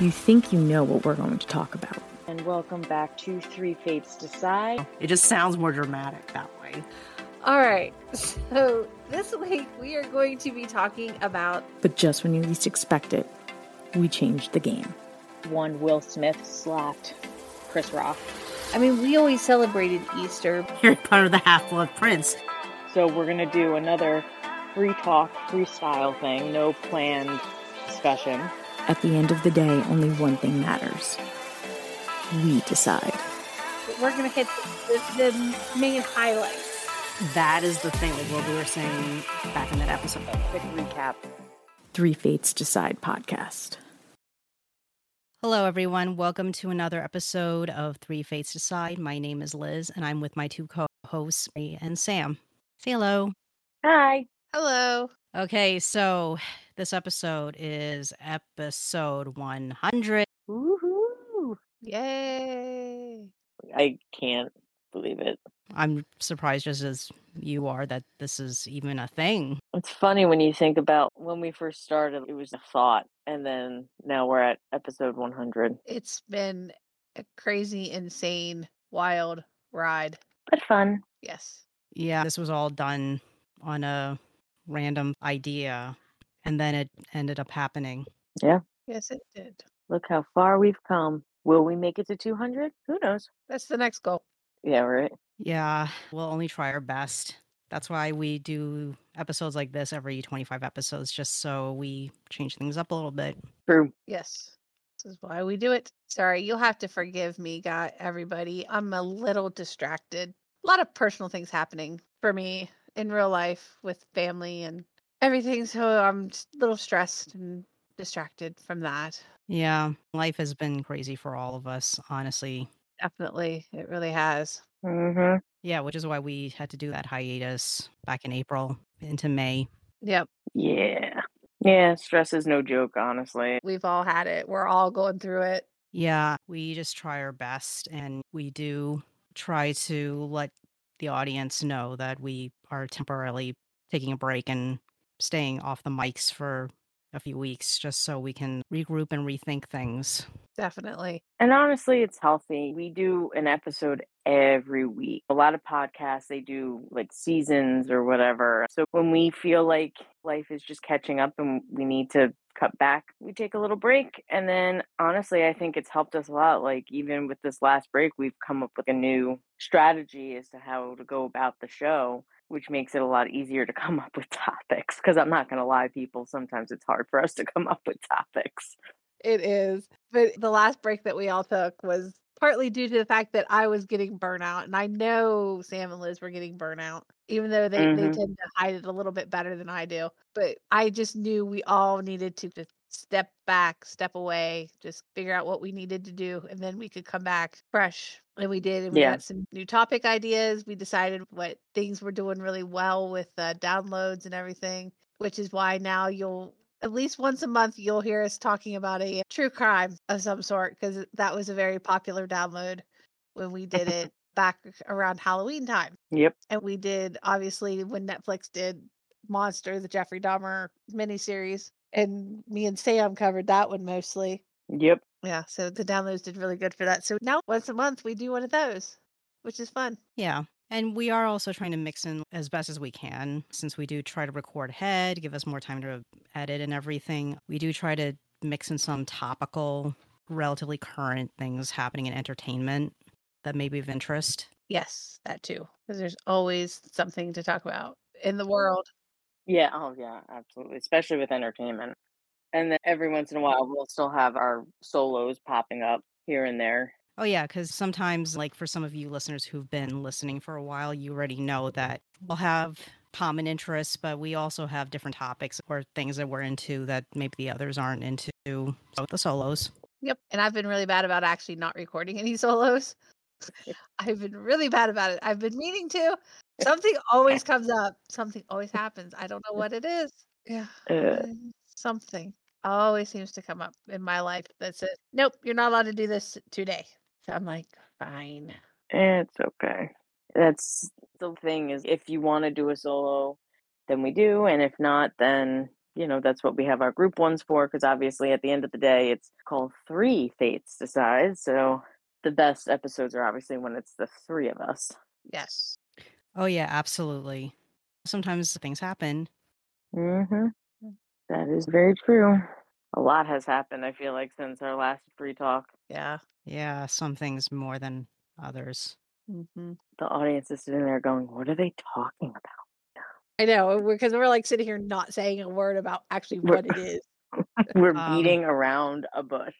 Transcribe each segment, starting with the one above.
you think you know what we're going to talk about. And welcome back to Three Fates Decide. It just sounds more dramatic that way. All right. So this week we are going to be talking about. But just when you least expect it, we changed the game. One Will Smith slapped Chris Rock. I mean, we always celebrated Easter. Harry Potter the Half Blood Prince. So we're going to do another free talk, freestyle thing, no planned discussion. At the end of the day, only one thing matters. We decide. We're going to hit the, the main highlights. That is the thing, like what we were saying back in that episode. Quick recap. Three Fates Decide podcast. Hello, everyone. Welcome to another episode of Three Fates Decide. My name is Liz, and I'm with my two co hosts, Ray and Sam. Say hello. Hi. Hello. Okay, so this episode is episode 100. Woohoo. Mm. Yay. I can't believe it. I'm surprised just as you are that this is even a thing. It's funny when you think about when we first started, it was a thought, and then now we're at episode 100. It's been a crazy, insane, wild ride. But fun. Yes. Yeah, this was all done on a random idea, and then it ended up happening. Yeah. Yes, it did. Look how far we've come. Will we make it to 200? Who knows? That's the next goal. Yeah, right. Yeah, we'll only try our best. That's why we do episodes like this every 25 episodes, just so we change things up a little bit. True. Yes. This is why we do it. Sorry, you'll have to forgive me, guy everybody. I'm a little distracted. A lot of personal things happening for me in real life with family and everything. So I'm just a little stressed and distracted from that. Yeah, life has been crazy for all of us, honestly. Definitely. It really has. Mm-hmm. Yeah, which is why we had to do that hiatus back in April into May. Yep. Yeah. Yeah, stress is no joke, honestly. We've all had it. We're all going through it. Yeah, we just try our best and we do try to let the audience know that we are temporarily taking a break and staying off the mics for a few weeks just so we can regroup and rethink things. Definitely. And honestly, it's healthy. We do an episode every week. A lot of podcasts, they do like seasons or whatever. So when we feel like life is just catching up and we need to cut back, we take a little break. And then honestly, I think it's helped us a lot. Like even with this last break, we've come up with a new strategy as to how to go about the show. Which makes it a lot easier to come up with topics. Because I'm not going to lie, people, sometimes it's hard for us to come up with topics. It is. But the last break that we all took was partly due to the fact that I was getting burnout. And I know Sam and Liz were getting burnout, even though they, they Mhm. tend to hide it a little bit better than I do. But I just knew we all needed to just step back, step away, just figure out what we needed to do. And then we could come back fresh. And we did. And we Yeah. got some new topic ideas. We decided what things were doing really well with uh, downloads and everything, which is why now you'll at least once a month you'll hear us talking about a true crime of some sort because that was a very popular download when we did it back around Halloween time. Yep. And we did obviously when Netflix did Monster, the Jeffrey Dahmer miniseries, and me and Sam covered that one mostly. Yep. Yeah, so the downloads did really good for that. So now once a month we do one of those, which is fun. Yeah. And we are also trying to mix in as best as we can since we do try to record ahead, give us more time to edit and everything. We do try to mix in some topical, relatively current things happening in entertainment that may be of interest. Yes, that too. Because there's always something to talk about in the mm. world. Yeah. Oh, yeah. Absolutely. Especially with entertainment. And then every once in a mm-hmm. while, we'll still have our solos popping up here and there. Oh, yeah, because sometimes, like for some of you listeners who've been listening for a while, you already know that we'll have common interests, but we also have different topics or things that we're into that maybe the others aren't into. So the solos. Yep. And I've been really bad about actually not recording any solos. I've been really bad about it. I've been meaning to. Something always comes up. Something always happens. I don't know what it is. Yeah. Uh, uh, Something always seems to come up in my life that says, nope, you're not allowed to do this today. So I'm like, fine. it's okay. That's the thing is if you want to do a solo, then we do. And if not, then you know, that's what we have our group ones for because obviously at the end of the day, it's called Three Fates Decide. So the best episodes are obviously when it's the three of us. Yes. Oh, yeah, absolutely. Sometimes things happen. Mm-hmm. That is very true. A lot has happened, I feel like, since our last free talk. Yeah. Yeah, some things more than others. hmm The audience is sitting there going, What are they talking about? I know because we're like sitting here not saying a word about actually We're- what it is. We're Um, beating around a bush.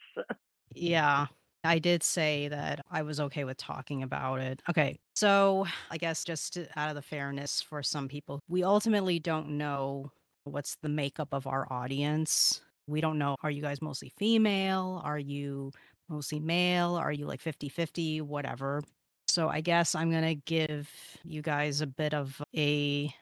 Yeah, I did say that I was okay with talking about it. Okay, so I guess just out of the fairness for some people, we ultimately don't know what's the makeup of our audience. We don't know are you guys mostly female? Are you mostly male? Are you like 50 50? Whatever. So I guess I'm going to give you guys a bit of a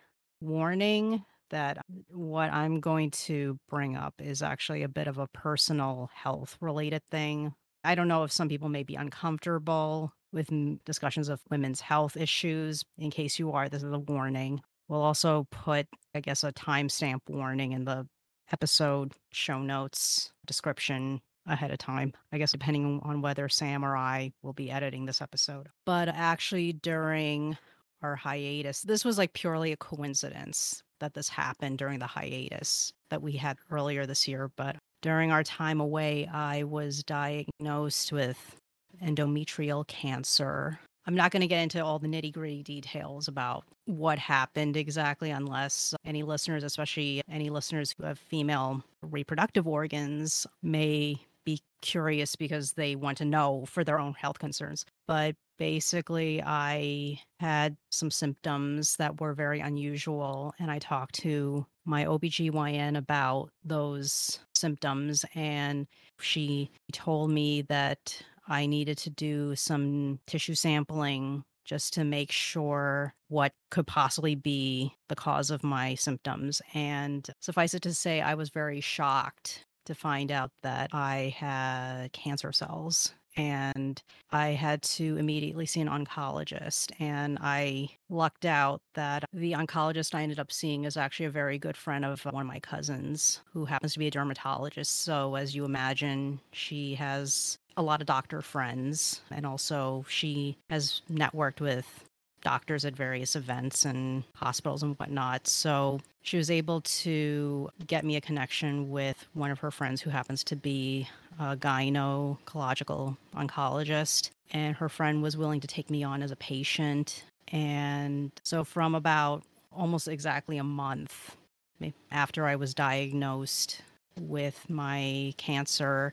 warning that what I'm going to bring up is actually a bit of a personal health related thing. I don't know if some people may be uncomfortable with discussions of women's health issues. In case you are, this is a warning. We'll also put, I guess, a timestamp warning in the episode show notes description ahead of time. I guess depending on whether Sam or I will be editing this episode. But actually, during our hiatus, this was like purely a coincidence that this happened during the hiatus that we had earlier this year. But during our time away, I was diagnosed with endometrial cancer. I'm not going to get into all the nitty gritty details about what happened exactly, unless any listeners, especially any listeners who have female reproductive organs, may be curious because they want to know for their own health concerns. But basically, I had some symptoms that were very unusual, and I talked to my OBGYN about those symptoms, and she told me that I needed to do some tissue sampling just to make sure what could possibly be the cause of my symptoms. And suffice it to say, I was very shocked to find out that I had cancer cells. And I had to immediately see an oncologist. And I lucked out that the oncologist I ended up seeing is actually a very good friend of uh, one of my cousins who happens to be a dermatologist. So, as you imagine, she has a lot of doctor friends. And also, she has networked with doctors at various events and hospitals and whatnot. So she was able to get me a connection with one of her friends who happens to be a gynecological oncologist. And her friend was willing to take me on as a patient. And so, from about almost exactly a month after I was diagnosed with my cancer,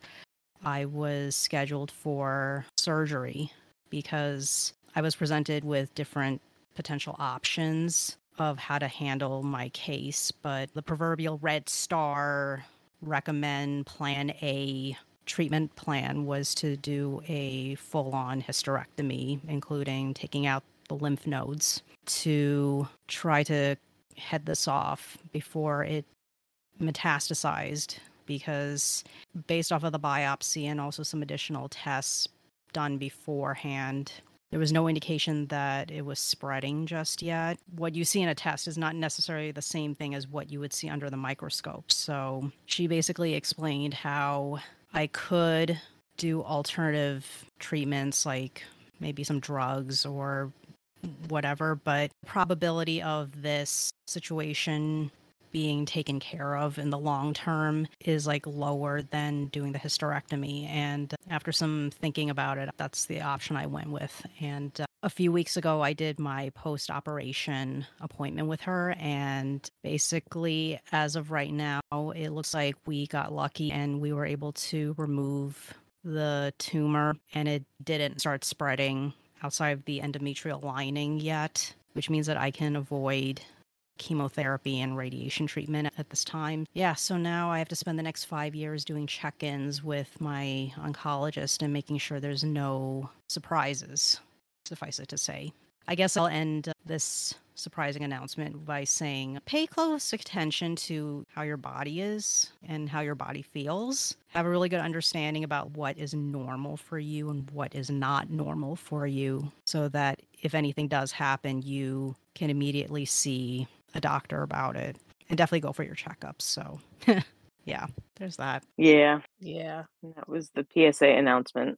I was scheduled for surgery because I was presented with different potential options of how to handle my case, but the proverbial red star recommend plan A treatment plan was to do a full on hysterectomy, including taking out the lymph nodes to try to head this off before it metastasized. Because based off of the biopsy and also some additional tests done beforehand, there was no indication that it was spreading just yet. What you see in a test is not necessarily the same thing as what you would see under the microscope. So she basically explained how I could do alternative treatments like maybe some drugs or whatever, but the probability of this situation being taken care of in the long term is like lower than doing the hysterectomy. And after some thinking about it, that's the option I went with. And uh, a few weeks ago, I did my post operation appointment with her. And basically, as of right now, it looks like we got lucky and we were able to remove the tumor and it didn't start spreading outside of the endometrial lining yet, which means that I can avoid chemotherapy and radiation treatment at this time. Yeah, so now I have to spend the next five years doing check ins with my oncologist and making sure there's no surprises, suffice it to say. I guess I'll end this surprising announcement by saying pay close attention to how your body is and how your body feels. Have a really good understanding about what is normal for you and what is not normal for you so that if anything does happen, you can immediately see a doctor about it and definitely go for your checkups. So, yeah, there's that. Yeah, Yeah. that was the PSA announcement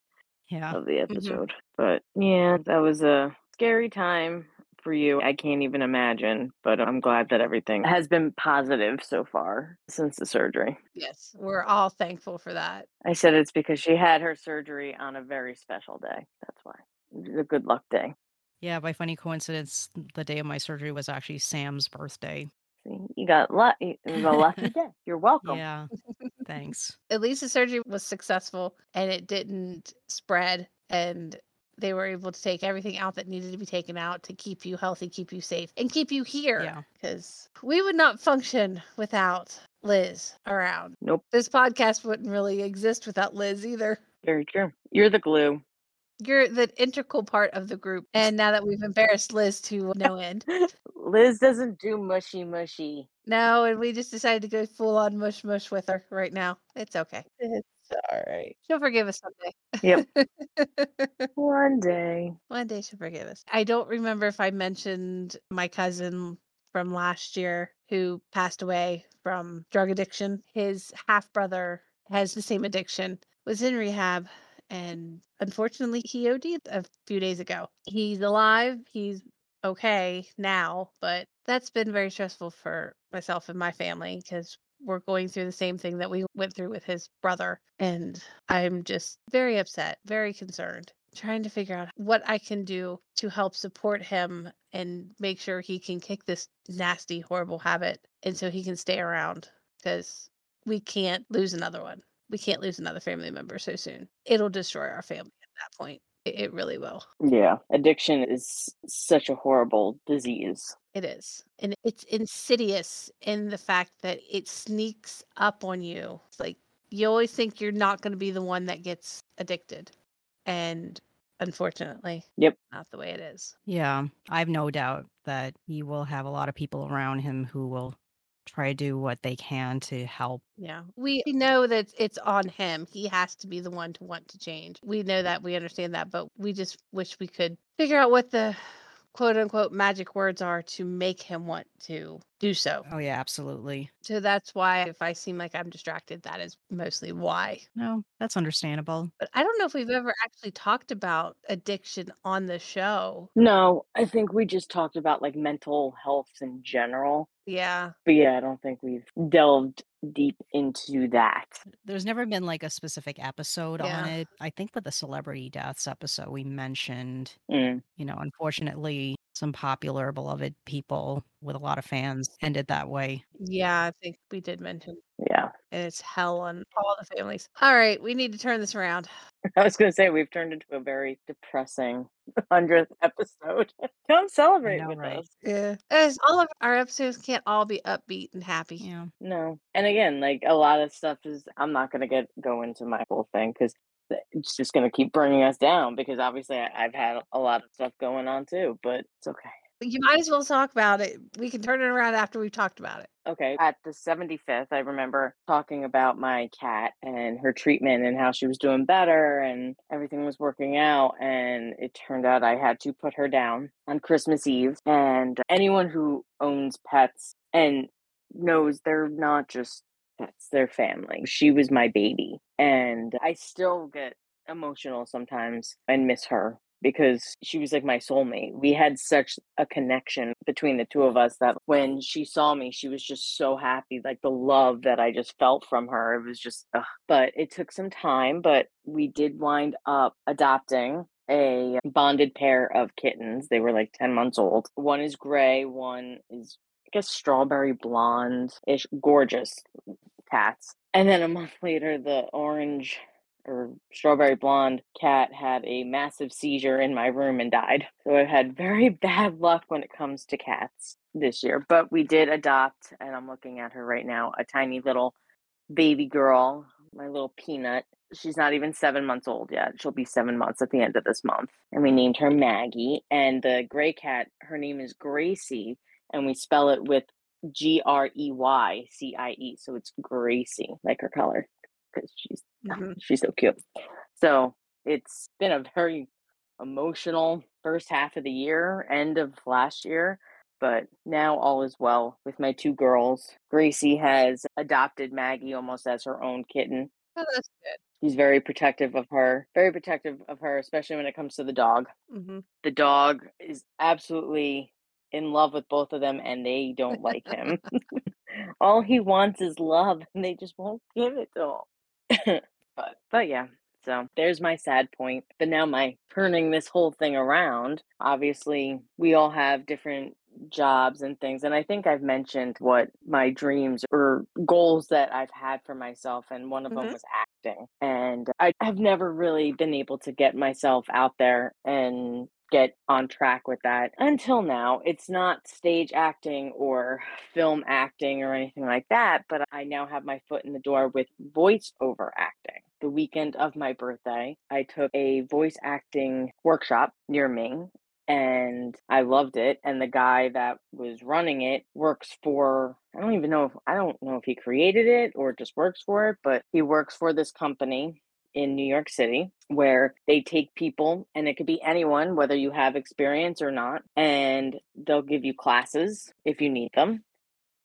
Yeah. of the mm-hmm. episode. But yeah, that was a scary time for you. I can't even imagine, but I'm glad that everything has been positive so far since the surgery. Yes. We're all thankful for that. I said it's because she had her surgery on a very special day. That's why. It was a good luck day. Yeah, by funny coincidence, the day of my surgery was actually Sam's birthday. See, you got luck. It was a lucky day. You're welcome. Yeah. Thanks. At least the surgery was successful and it didn't spread and they were able to take everything out that needed to be taken out to keep you healthy, keep you safe, and keep you here. Yeah. Because we would not function without Liz around. Nope. This podcast wouldn't really exist without Liz either. Very true. You're the glue. You're the integral part of the group. And now that we've embarrassed Liz to no end. Liz doesn't do mushy mushy. No, and we just decided to go full on mush mush with her right now. It's okay. It's all right. She'll forgive us someday. Yep. One day. One day she'll forgive us. I don't remember if I mentioned my cousin from last year who passed away from drug addiction. His half brother has the same addiction, was in rehab, and unfortunately he OD'd a few days ago. He's alive. He's okay now, but that's been very stressful for myself and my family because we're going through the same thing that we went through with his brother. And I'm just very upset, very concerned, trying to figure out what I can do to help support him and make sure he can kick this nasty, horrible habit and so he can stay around because we can't lose another one. We can't lose another family member so soon. It'll destroy our family at that point. It, it really will. Yeah. Addiction is such a horrible disease. It is. And it's insidious in the fact that it sneaks up on you. It's like you always think you're not going to be the one that gets addicted. And unfortunately, Yep. not the way it is. Yeah. I have no doubt that he will have a lot of people around him who will try to do what they can to help. Yeah. We know that it's on him. He has to be the one to want to change. We know that. We understand that. But we just wish we could figure out what the quote unquote magic words are to make him want to do so. Oh, yeah, absolutely. So that's why if I seem like I'm distracted, that is mostly why. No, that's understandable. But I don't know if we've ever actually talked about addiction on the show. No, I think we just talked about like mental health in general. Yeah. But yeah, I don't think we've delved deep into that. There's never been like a specific episode on it. I think with the celebrity deaths episode, we mentioned, Mm. you know, unfortunately, some popular, beloved people with a lot of fans ended that way. Yeah, I think we did mention Yeah. and it's hell on all the families. All right, we need to turn this around. I was going to say we've turned into a very depressing 100th episode. Come celebrate know, with right? us. Yeah. As all of our episodes can't all be upbeat and happy. Yeah. No. And again, like a lot of stuff is I'm not going to get go into my whole thing cuz it's just going to keep bringing us down because obviously I, I've had a lot of stuff going on too, but it's okay. You might as well talk about it. We can turn it around after we've talked about it. Okay. At the 75th, I remember talking about my cat and her treatment and how she was doing better and everything was working out. And it turned out I had to put her down on Christmas Eve. And anyone who owns pets and knows they're not just pets, they're family. She was my baby. And I still get emotional sometimes and miss her because she was like my soulmate. We had such a connection between the two of us that when she saw me, she was just so happy. Like the love that I just felt from her, it was just, ugh. but it took some time. But we did wind up adopting a bonded pair of kittens. They were like 10 months old. One is gray, one is, I guess, strawberry blonde ish, gorgeous cats. And then a month later, the orange or strawberry blonde cat had a massive seizure in my room and died. So I've had very bad luck when it comes to cats this year. But we did adopt, and I'm looking at her right now, a tiny little baby girl, my little peanut. She's not even seven months old yet. She'll be seven months at the end of this month. And we named her Maggie. And the gray cat, her name is Gracie, and we spell it with G R E Y C I E. So it's Gracie, like her color, because she's Mhm. she's so cute. So it's been a very emotional first half of the year, end of last year. but now all is well with my two girls. Gracie has adopted Maggie almost as her own kitten. Oh, that's good. He's very protective of her, very protective of her, especially when it comes to the dog. hmm The dog is absolutely in love with both of them and they don't like him. All he wants is love and they just won't give it to him. but but yeah, so there's my sad point. But now my turning this whole thing around, obviously we all have different jobs and things and I think I've mentioned what my dreams or goals that I've had for myself and one of them Mhm. was acting. And I have never really been able to get myself out there and get on track with that until now. It's not stage acting or film acting or anything like that, but I now have my foot in the door with voiceover acting. The weekend of my birthday, I took a voice acting workshop near me and I loved it. And the guy that was running it works for, I don't even know if, I don't know if he created it or just works for it, but he works for this company in New York City where they take people and it could be anyone, whether you have experience or not, and they'll give you classes if you need them.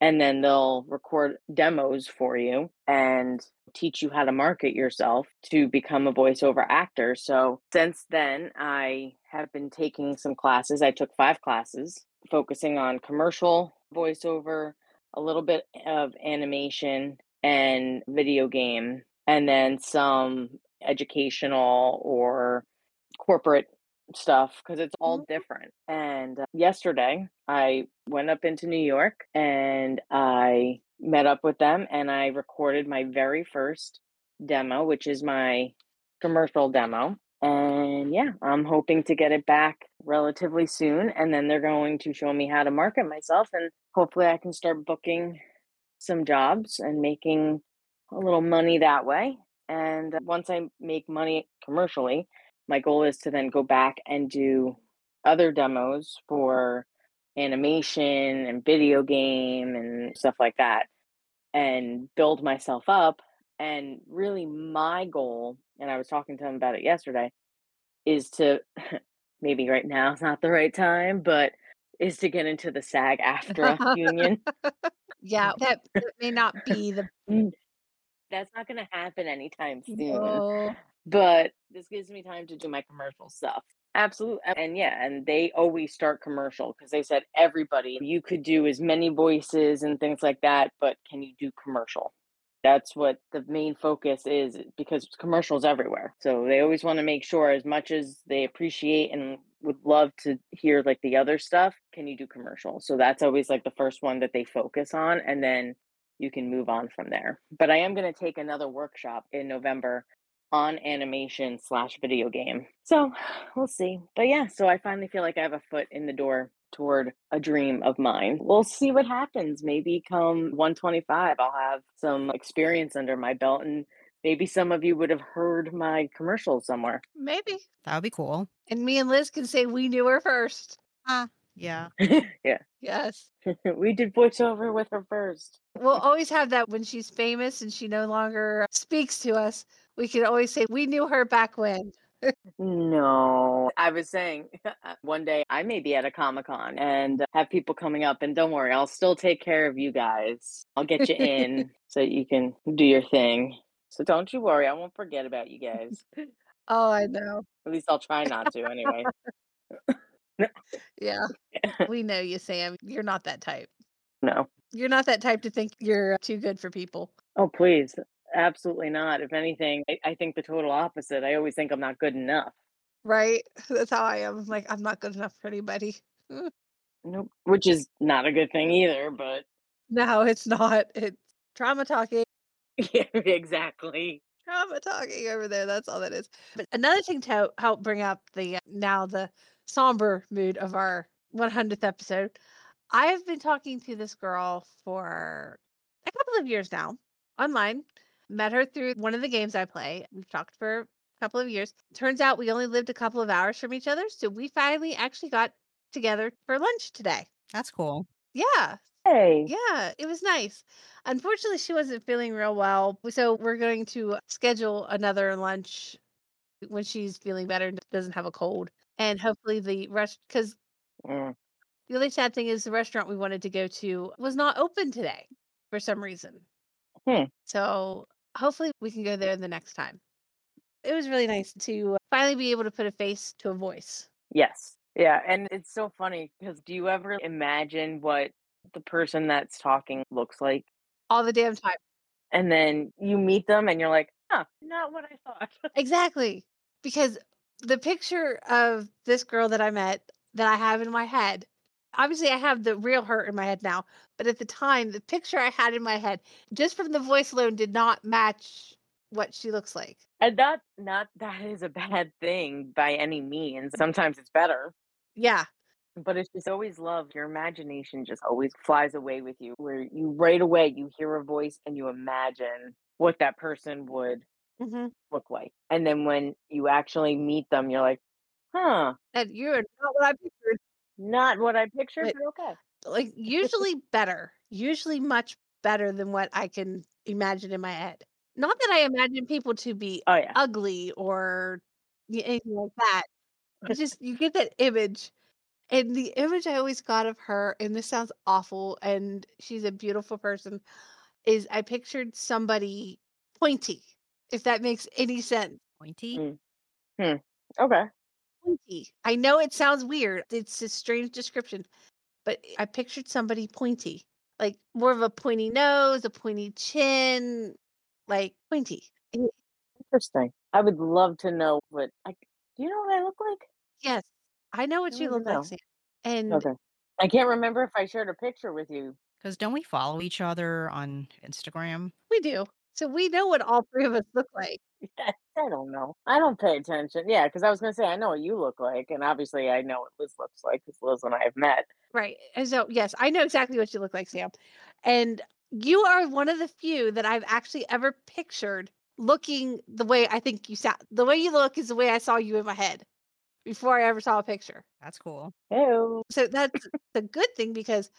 And then they'll record demos for you and teach you how to market yourself to become a voiceover actor. So since then, I have been taking some classes. I took five classes focusing on commercial voiceover, a little bit of animation, and video game, and then some educational or corporate stuff because it's all Mhm. different. And uh, yesterday, I went up into New York and I met up with them and I recorded my very first demo, which is my commercial demo. And yeah, I'm hoping to get it back relatively soon. And then they're going to show me how to market myself. And hopefully, I can start booking some jobs and making a little money that way. And uh, once I make money commercially, my goal is to then go back and do other demos for animation and video game and stuff like that and build myself up. And really, my goal, and I was talking to him about it yesterday, is to maybe right now is not the right time, but is to get into the SAG AFTRA union. Yeah, that, that may not be the Mm, That's not going to happen anytime soon. no. but this gives me time to do my commercial stuff. Absolutely. And yeah, and they always start commercial because they said everybody, you could do as many voices and things like that, but can you do commercial? That's what the main focus is because commercials everywhere. So they always want to make sure as much as they appreciate and would love to hear like the other stuff, can you do commercial? So that's always like the first one that they focus on and then you can move on from there. But I am going to take another workshop in November on animation slash video game. So we'll see. But yeah, so I finally feel like I have a foot in the door toward a dream of mine. We'll see what happens. Maybe come 125, I'll have some experience under my belt and maybe some of you would have heard my commercial somewhere. Maybe. That would be cool. And me and Liz can say we knew her first. Ah, Yeah. yeah. Yes. we did voiceover with her first. We'll always have that when she's famous and she no longer speaks to us. We can always say we knew her back when. No, I was saying one day I may be at a Comic Con and have people coming up, and don't worry, I'll still take care of you guys. I'll get you in so you can do your thing. So don't you worry, I won't forget about you guys. Oh, I know. At least I'll try not to anyway. Yeah. We know you, Sam. You're not that type. No. You're not that type to think you're too good for people. Oh, please. Absolutely not. If anything, I, I think the total opposite. I always think I'm not good enough. Right? That's how I am. Like, I'm not good enough for anybody. Nope. Which is not a good thing either, but No, it's not. It's trauma talking. yeah, exactly. Trauma talking over there. That's all that is. But another thing to help- bring up the uh, now the somber mood of our 100th episode. I have been talking to this girl for a couple of years now online. Met her through one of the games I play. We've talked for a couple of years. Turns out we only lived a couple of hours from each other. So we finally actually got together for lunch today. That's cool. Yeah. Hey. Yeah, it was nice. Unfortunately, she wasn't feeling real well. So we're going to schedule another lunch when she's feeling better and doesn't have a cold. And hopefully the rest, because Mm. The only sad thing is the restaurant we wanted to go to was not open today for some reason. Hmm. So hopefully we can go there the next time. It was really nice to finally be able to put a face to a voice. Yes. Yeah. And it's so funny because do you ever imagine what the person that's talking looks like? All the damn time. And then you meet them and you're like, huh, not what I thought. Exactly. Because the picture of this girl that I met that I have in my head, obviously I have the real her in my head now, but at the time, the picture I had in my head, just from the voice alone, did not match what she looks like. and not not that is a bad thing by any means. Sometimes it's better. Yeah. But it's just always love. Your imagination just always flies away with you where you right away you hear a voice and you imagine what that person would hmm look like. And then when you actually meet them, you're like, huh, And you're not what I pictured. not what I pictured, But- but okay. Like, usually better, usually much better than what I can imagine in my head. Not that I imagine people to be Oh yeah. ugly or anything like that. It's just you get that image. And the image I always got of her, and this sounds awful, and she's a beautiful person, is I pictured somebody pointy, if that makes any sense. Pointy. Mm. Okay. Pointy. I know it sounds weird. It's a strange description, but I pictured somebody pointy, like more of a pointy nose, a pointy chin, like pointy. Interesting. I would love to know what I do you know what I look like? Yes, I know what I you look know. like, Sam. And Okay. I can't remember if I shared a picture with you. Because don't we follow each other on Instagram? we do. So we know what all three of us look like. I don't know. I don't pay attention. Yeah, because I was gonna say I know what you look like, and obviously I know what Liz looks like because Liz and I have met. Right. And so, yes, I know exactly what you look like, Sam. And you are one of the few that I've actually ever pictured looking the way I think you sound. The way you look is the way I saw you in my head before I ever saw a picture. That's cool. So that's a good thing because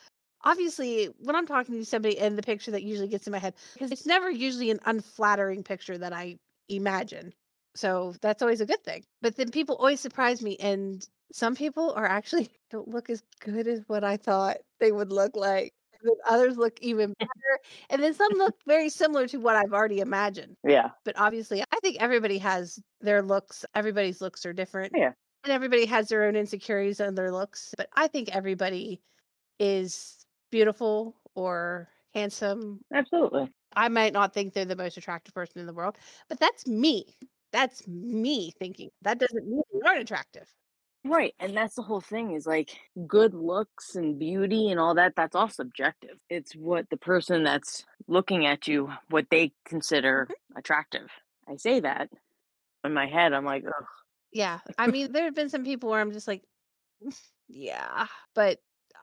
obviously when I'm talking to somebody and the picture that usually gets in my head, because it's never usually an unflattering picture that I imagine. So that's always a good thing. But then people always surprise me and some people are actually don't look as good as what I thought they would look like. And others look even better. and then some look very similar to what I've already imagined. Yeah. But obviously, I think everybody has their looks. Everybody's looks are different. Yeah. And everybody has their own insecurities on their looks. But I think everybody is beautiful or handsome. Absolutely. I might not think they're the most attractive person in the world, but that's me. That's me thinking. That doesn't mean they aren't attractive. Right. And that's the whole thing is like good looks and beauty and all that, that's all subjective. It's what the person that's looking at you, what they consider mm-hmm. attractive. I say that in my head, I'm like, ugh. Yeah. I mean, there have been some people where I'm just like, mm, yeah. But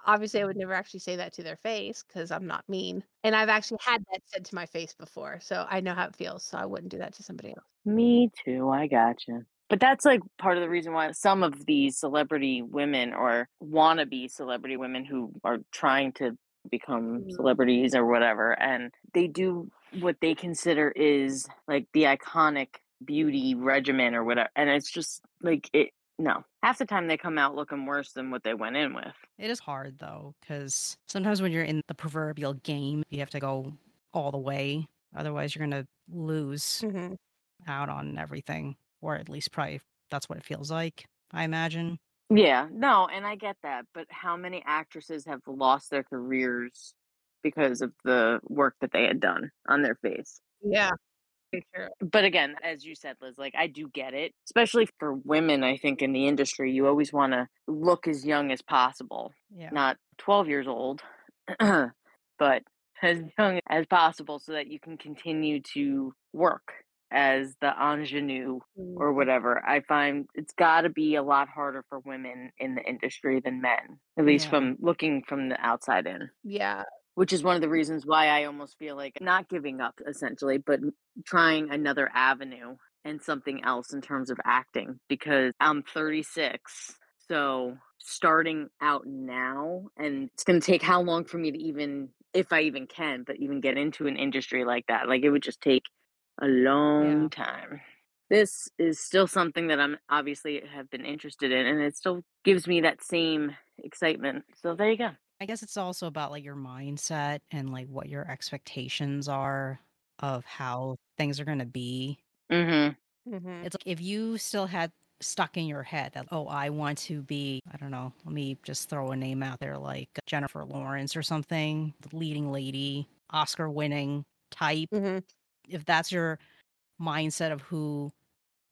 obviously, I would never actually say that to their face because I'm not mean. And I've actually had that said to my face before. So I know how it feels. So I wouldn't do that to somebody else. Me too. I gotcha. But that's like part of the reason why some of these celebrity women or wannabe celebrity women who are trying to become Mm. celebrities or whatever, and they do what they consider is like the iconic beauty regimen or whatever. And it's just like it, no. Half the time they come out looking worse than what they went in with. It is hard though, because sometimes when you're in the proverbial game, you have to go all the way. Otherwise, you're gonna lose Mm-hmm. out on everything, or at least probably that's what it feels like. I imagine. Yeah, no, and I get that, but how many actresses have lost their careers because of the work that they had done on their face? Yeah. But again, as you said, Liz, like I do get it, especially for women. I think in the industry, you always want to look as young as possible, Yeah. not 12 years old, but as young as possible so that you can continue to work as the ingenue or Mhm. whatever. I find it's got to be a lot harder for women in the industry than men, at least Yeah. from looking from the outside in Yeah. Which is one of the reasons why I almost feel like not giving up essentially, but trying another avenue and something else in terms of acting because I'm 36. So starting out now, and it's going to take how long for me to even, if I even can, but even get into an industry like that? Like it would just take a long Yeah. time. this is still something that I'm obviously have been interested in, and it still gives me that same excitement. So there you go. I guess it's also about like your mindset and like what your expectations are of how things are going to be. Mm-hmm. Mm-hmm. It's like if you still had stuck in your head that, oh, I want to be, I don't know, let me just throw a name out there like Jennifer Lawrence or something, the leading lady, Oscar winning type. Mm-hmm. If that's your mindset of who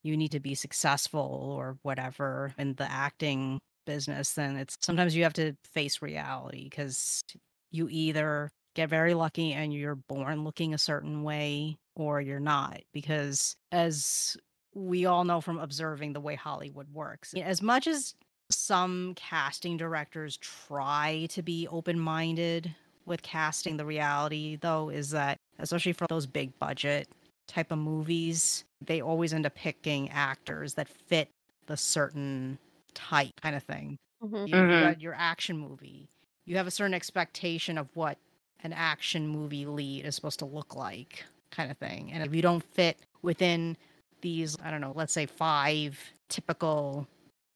you need to be successful or whatever in the acting business, then it's sometimes you have to face reality because you either get very lucky and you're born looking a certain way or you're not. Because as we all know from observing the way Hollywood works, as much as some casting directors try to be open minded with casting, the reality though is that, especially for those big budget type of movies, they always end up picking actors that fit the certain type kind of thing. Mm-hmm. You, Mhm. you your action movie. You have a certain expectation of what an action movie lead is supposed to look like, kind of thing. And if you don't fit within these, I don't know, let's say five typical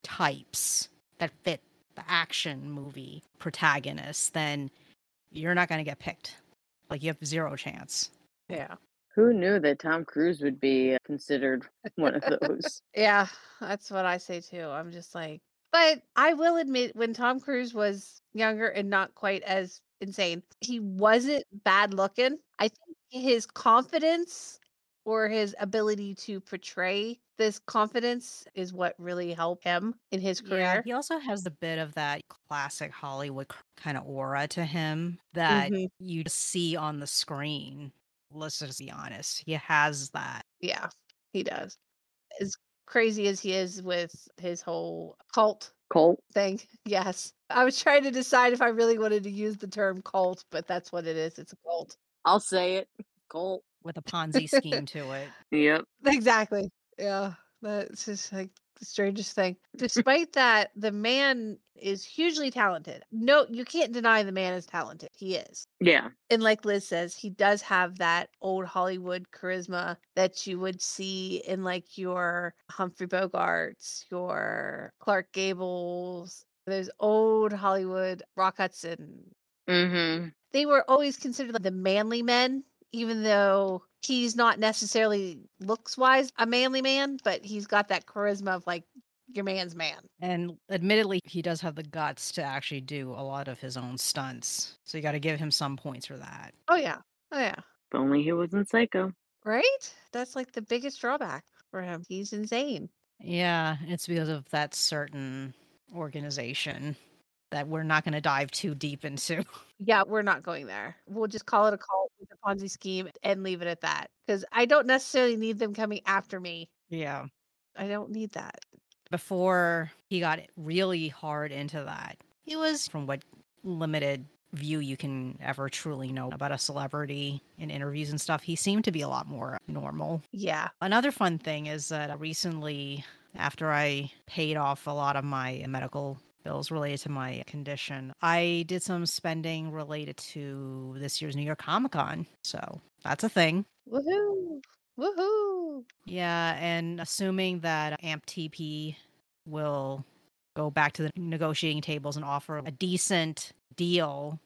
types that fit the action movie protagonist, then you're not going to get picked. Like you have zero chance. Yeah. Who knew that Tom Cruise would be considered one of those? Yeah, that's what I say too. I'm just like, but I will admit, when Tom Cruise was younger and not quite as insane, he wasn't bad looking. I think his confidence or his ability to portray this confidence is what really helped him in his Yeah, career. he also has a bit of that classic Hollywood kind of aura to him that Mhm. you see on the screen. Let's just be honest. He has that. Yeah, he does. As crazy as he is with his whole cult cult thing. Yes. I was trying to decide if I really wanted to use the term cult, but that's what it is. It's a cult. I'll say it. Cult. with a Ponzi scheme to it. Yep. Exactly. Yeah. That's just like strangest thing. Despite that, the man is hugely talented. No, you can't deny the man is talented. He is. Yeah. And like Liz says, he does have that old Hollywood charisma that you would see in like your Humphrey Bogarts, your Clark Gables, those old Hollywood Rock Hudson. Mm-hmm. They were always considered like the manly men, even though he's not necessarily looks wise a manly man, but he's got that charisma of like your man's man. And admittedly, he does have the guts to actually do a lot of his own stunts. So you got to give him some points for that. Oh yeah. Oh yeah. If only he wasn't psycho. Right? That's like the biggest drawback for him. He's insane. Yeah, it's because of that certain organization that we're not going to dive too deep into. Yeah, we're not going there. We'll just call it a cult with a Ponzi scheme and leave it at that. Because I don't necessarily need them coming after me. Yeah. I don't need that. Before he got really hard into that, he was, from what limited view you can ever truly know about a celebrity in interviews and stuff, he seemed to be a lot more normal. Yeah. Another fun thing is that uh, recently, after I paid off a lot of my medical bills related to my condition, I did some spending related to this year's New York Comic Con. So that's a thing. Woohoo. Woohoo. Yeah, and assuming that AMPTP will go back to the negotiating tables and offer a decent deal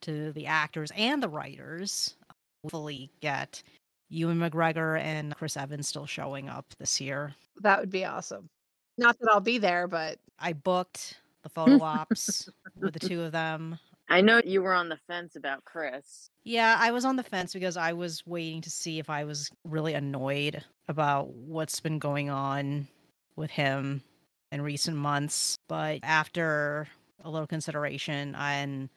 to the actors and the writers, hopefully get Ewan McGregor and Chris Evans still showing up this year. That would be awesome. Not that I'll be there, but I booked the photo ops with the two of them. I know you were on the fence about Chris. Yeah, I was on the fence because I was waiting to see if I was really annoyed about what's been going on with him in recent months. But after a little consideration and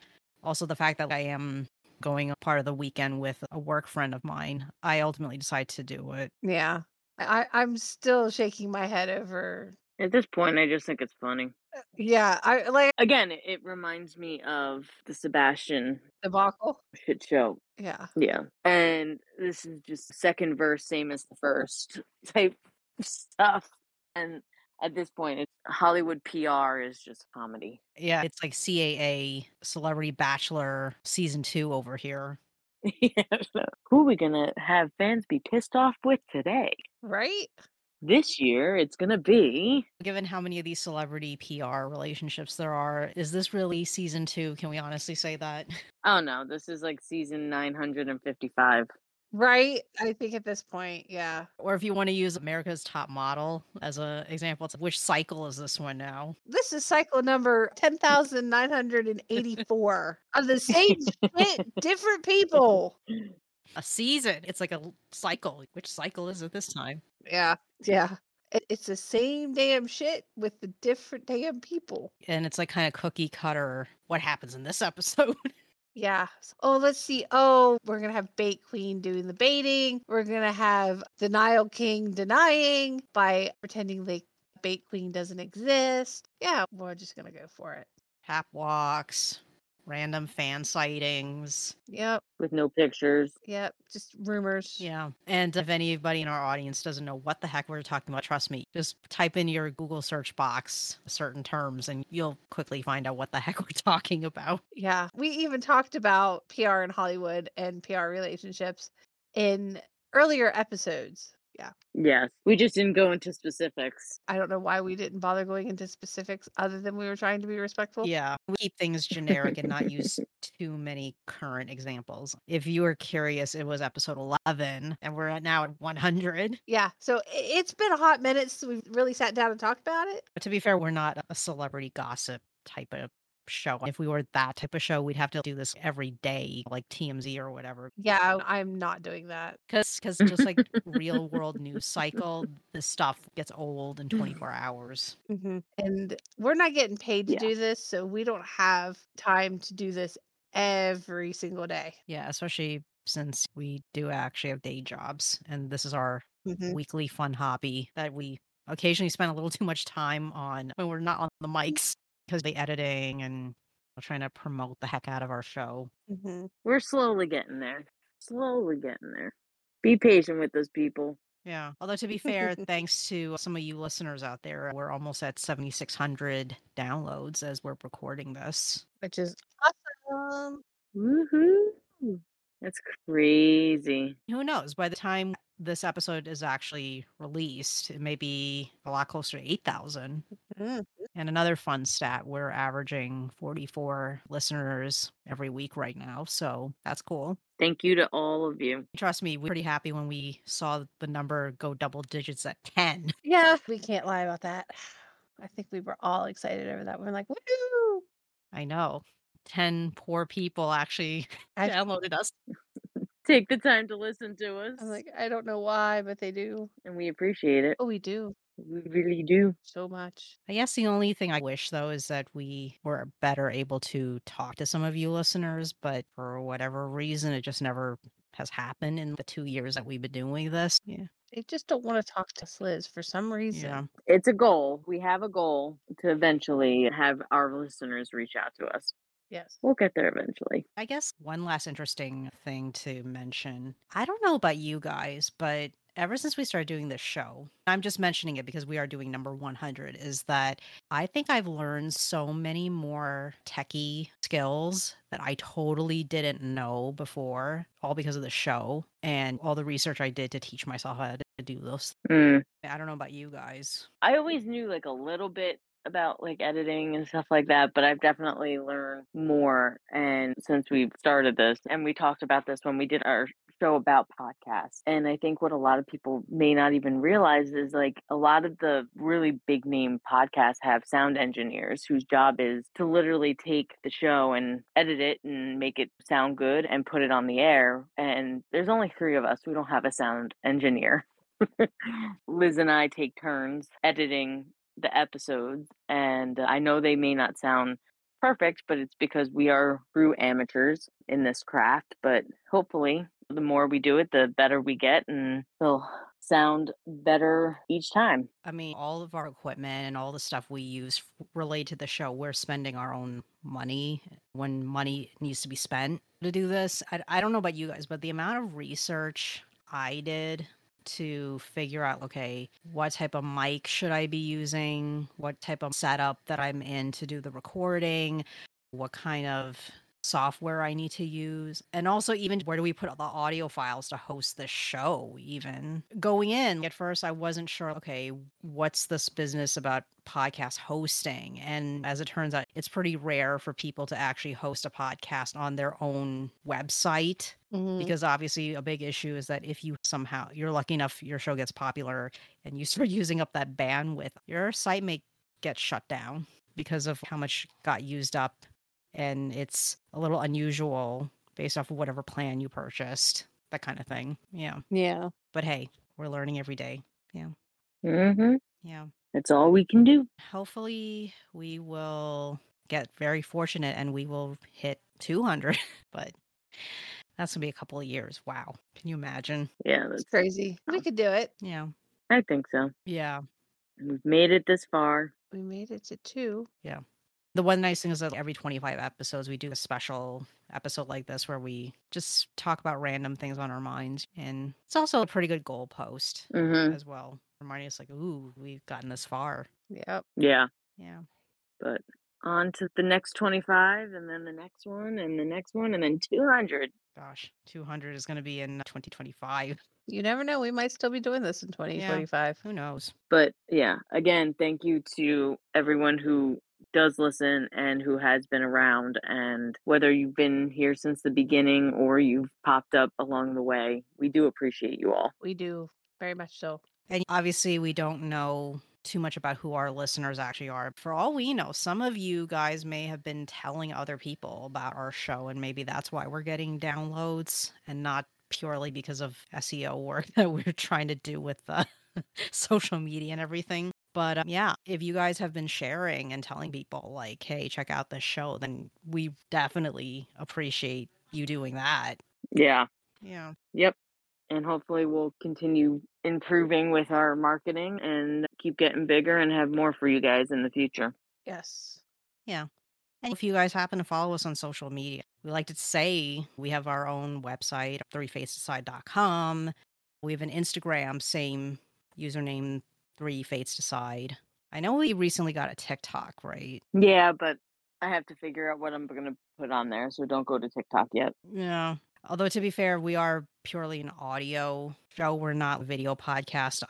also the fact that I am going a part of the weekend with a work friend of mine, I ultimately decided to do it. yeah. I, I'm still shaking my head over. At this point, I just think it's funny. Uh, yeah, I like Again, it, it reminds me of the Sebastian debacle. shit show. Yeah. Yeah. And this is just second verse, same as the first type stuff. And at this point, it's Hollywood PR is just comedy. Yeah, it's like CAA Celebrity Bachelor season two over here. yeah. Who are we going to have fans be pissed off with today? Right? This year it's going to be. Given how many of these celebrity PR relationships there are, is this really season two? Can we honestly say that? Oh no, this is like season 955. Right? I think at this point, yeah. Or if you want to use America's Top Model as an example, it's which cycle is this one now? This is cycle number 10,984 of the same shit, different people. A season. It's like a cycle. Which cycle is it this time? Yeah. Yeah. It, it's the same damn shit with the different damn people. And it's like kind of cookie cutter what happens in this episode. Yeah. Oh, let's see. Oh, we're going to have Bait Queen doing the baiting. We're going to have Denial King denying by pretending like Bait Queen doesn't exist. Yeah, we're just going to go for it. Pap walks, random fan sightings. Yep. with no pictures. Yep. Just rumors. Yeah. And if anybody in our audience doesn't know what the heck we're talking about, trust me, just type in your Google search box certain terms and you'll quickly find out what the heck we're talking about. Yeah. We even talked about PR in Hollywood and PR relationships in earlier episodes. Yeah. Yes, we just didn't go into specifics. I don't know why we didn't bother going into specifics other than we were trying to be respectful. Yeah. We keep things generic and not use too many current examples. If you were curious, it was episode 11 and we're at now at 100. Yeah. So it's been a hot minute since we've really sat down and talked about it. But to be fair, we're not a celebrity gossip type of show. If we were that type of show, we'd have to do this every day, like TMZ or whatever. Yeah, I'm not doing that. Because cause just like real world news cycle, this stuff gets old in 24 hours. hmm And we're not getting paid to Yeah. do this, so we don't have time to do this every single day. Yeah, especially since we do actually have day jobs and this is our Mhm. weekly fun hobby that we occasionally spend a little too much time on when we're not on the mics because the editing and trying to promote the heck out of our show. Mhm. We're slowly getting there. Slowly getting there. Be patient with those people. Yeah. Although to be fair, thanks to some of you listeners out there, we're almost at 7,600 downloads as we're recording this. Which is awesome. Woohoo! That's crazy. Who knows? By the time this episode is actually released, it may be a lot closer to 8,000. Mm. And another fun stat, we're averaging 44 listeners every week right now. So that's cool. Thank you to all of you. Trust me, we're pretty happy when we saw the number go double digits at 10. Yeah, we can't lie about that. I think we were all excited over that. We're like, woo! I know. 10 poor people actually I- downloaded us. Take the time to listen to us. I'm like, I don't know why, but they do. and we appreciate it. Oh, we do We really do. so much. I guess the only thing I wish though is that we were better able to talk to some of you listeners, but for whatever reason, it just never has happened in the two years that we've been doing this. Yeah. They just don't want to talk to us, Liz, for some reason. Yeah. It's a goal. We have a goal to eventually have our listeners reach out to us. Yes. We'll get there eventually. I guess one last interesting thing to mention. I don't know about you guys, but ever since we started doing this show, I'm just mentioning it because we are doing number 100, is that I think I've learned so many more techie skills that I totally didn't know before, all because of the show and all the research I did to teach myself how to do those. Mm. I don't know about you guys. I always knew like a little bit about like editing and stuff like that, but I've definitely learned more. And since we've started this, and we talked about this when we did our show about podcasts. And I think what a lot of people may not even realize is like a lot of the really big name podcasts have sound engineers whose job is to literally take the show and edit it and make it sound good and put it on the air. And there's only three of us. We don't have a sound engineer. Liz and I take turns editing the episodes, and I know they may not sound perfect, but it's because we are true amateurs in this craft. But hopefully, the more we do it, the better we get, and they'll sound better each time. I mean, all of our equipment and all the stuff we use related to the show, we're spending our own money when money needs to be spent to do this. I, I don't know about you guys, but the amount of research I did to figure out, okay, what type of mic should I be using? What type of setup that I'm in to do the recording? What kind of software I need to use, and also even where do we put the audio files to host the show, even. Going in, at first, I wasn't sure, okay, what's this business about podcast hosting? And as it turns out, it's pretty rare for people to actually host a podcast on their own website Mhm. because obviously a big issue is that if you somehow you're lucky enough your show gets popular and you start using up that bandwidth your site may get shut down because of how much got used up and it's a little unusual based off of whatever plan you purchased that kind of thing yeah Yeah. but hey we're learning every day hmm yeah That's all we can do. hopefully we will get very fortunate and we will hit 200 but that's gonna be a couple of years wow can you imagine Yeah, It's that's, crazy. We could do it. yeah I think so. yeah We've made it this far. We made it to two. The one nice thing is that every 25 episodes we do a special episode like this where we just talk about random things on our minds and it's also a pretty good goalpost hmm as well reminding us like ooh we've gotten this far Yep. Yeah, yeah but on to the next 25 and then the next one and the next one and then 200. gosh 200 is going to be in 2025 You never know. We might still be doing this in 2025. who knows But yeah, again, thank you to everyone who does listen and who has been around. And whether you've been here since the beginning or you've popped up along the way, we do appreciate you all. We do very much so. and obviously we don't know too much about who our listeners actually are for all we know some of you guys may have been telling other people about our show and maybe that's why we're getting downloads and not purely because of SEO work that we're trying to do with the social media and everything. But um, yeah, if you guys have been sharing and telling people like, "Hey, check out this show," then we definitely appreciate you doing that. Yeah. Yeah. Yep. And hopefully we'll continue improving with our marketing and keep getting bigger and have more for you guys in the future. Yes. Yeah. And if you guys happen to follow us on social media, we like to say we have our own website, threefatesdecide.com. We have an Instagram, same username, Three Fates Decide. I know we recently got a TikTok, right? Yeah, but I have to figure out what I'm going to put on there. So don't go to TikTok yet. Yeah. Although to be fair, we are purely an audio show. We're not a video podcast,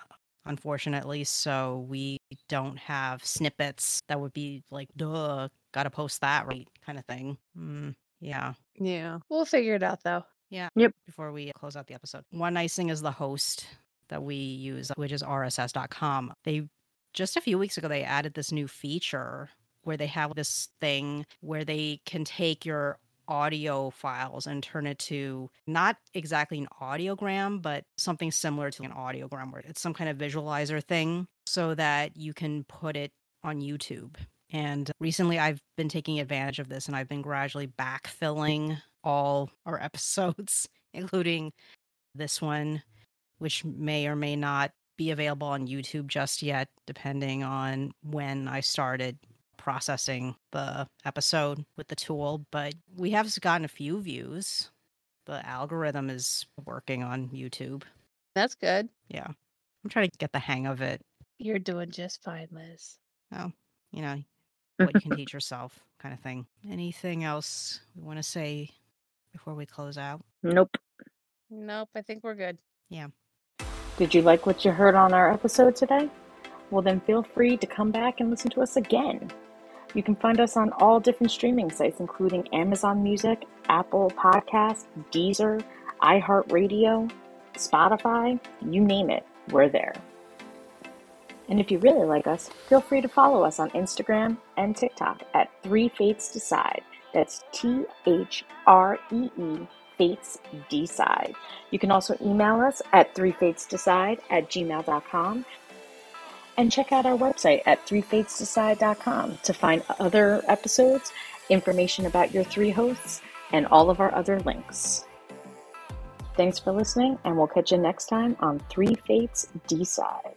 unfortunately. So we don't have snippets that would be like, duh, gotta post that right kind of thing. Mm, yeah. Yeah. We'll figure it out though. Yeah. Yep. Before we close out the episode. One nice thing is the host that we use, which is rss.com. They just a few weeks ago they added this new feature where they have this thing where they can take your audio files and turn it to not exactly an audiogram, but something similar to an audiogram where it's some kind of visualizer thing so that you can put it on YouTube. And recently I've been taking advantage of this and I've been gradually backfilling all our episodes, including this one, which may or may not be available on YouTube just yet, depending on when I started processing the episode with the tool. But we have gotten a few views. The algorithm is working on YouTube. That's good. Yeah. I'm trying to get the hang of it. You're doing just fine, Liz. Oh, you know, what you can teach yourself kind of thing. Anything else we want to say before we close out? Nope. Nope. I think we're good. Did you like what you heard on our episode today? Well, then feel free to come back and listen to us again. You can find us on all different streaming sites, including Amazon Music, Apple Podcasts, Deezer, iHeartRadio, Spotify, you name it, we're there. And if you really like us, feel free to follow us on Instagram and TikTok at Three Fates Decide. That's T H R E E Fates Decide. You can also email us at threefatesdecide at gmail.com and check out our website at threefatesdecide.com to find other episodes, information about your three hosts, and all of our other links. Thanks for listening, and we'll catch you next time on Three Fates Decide.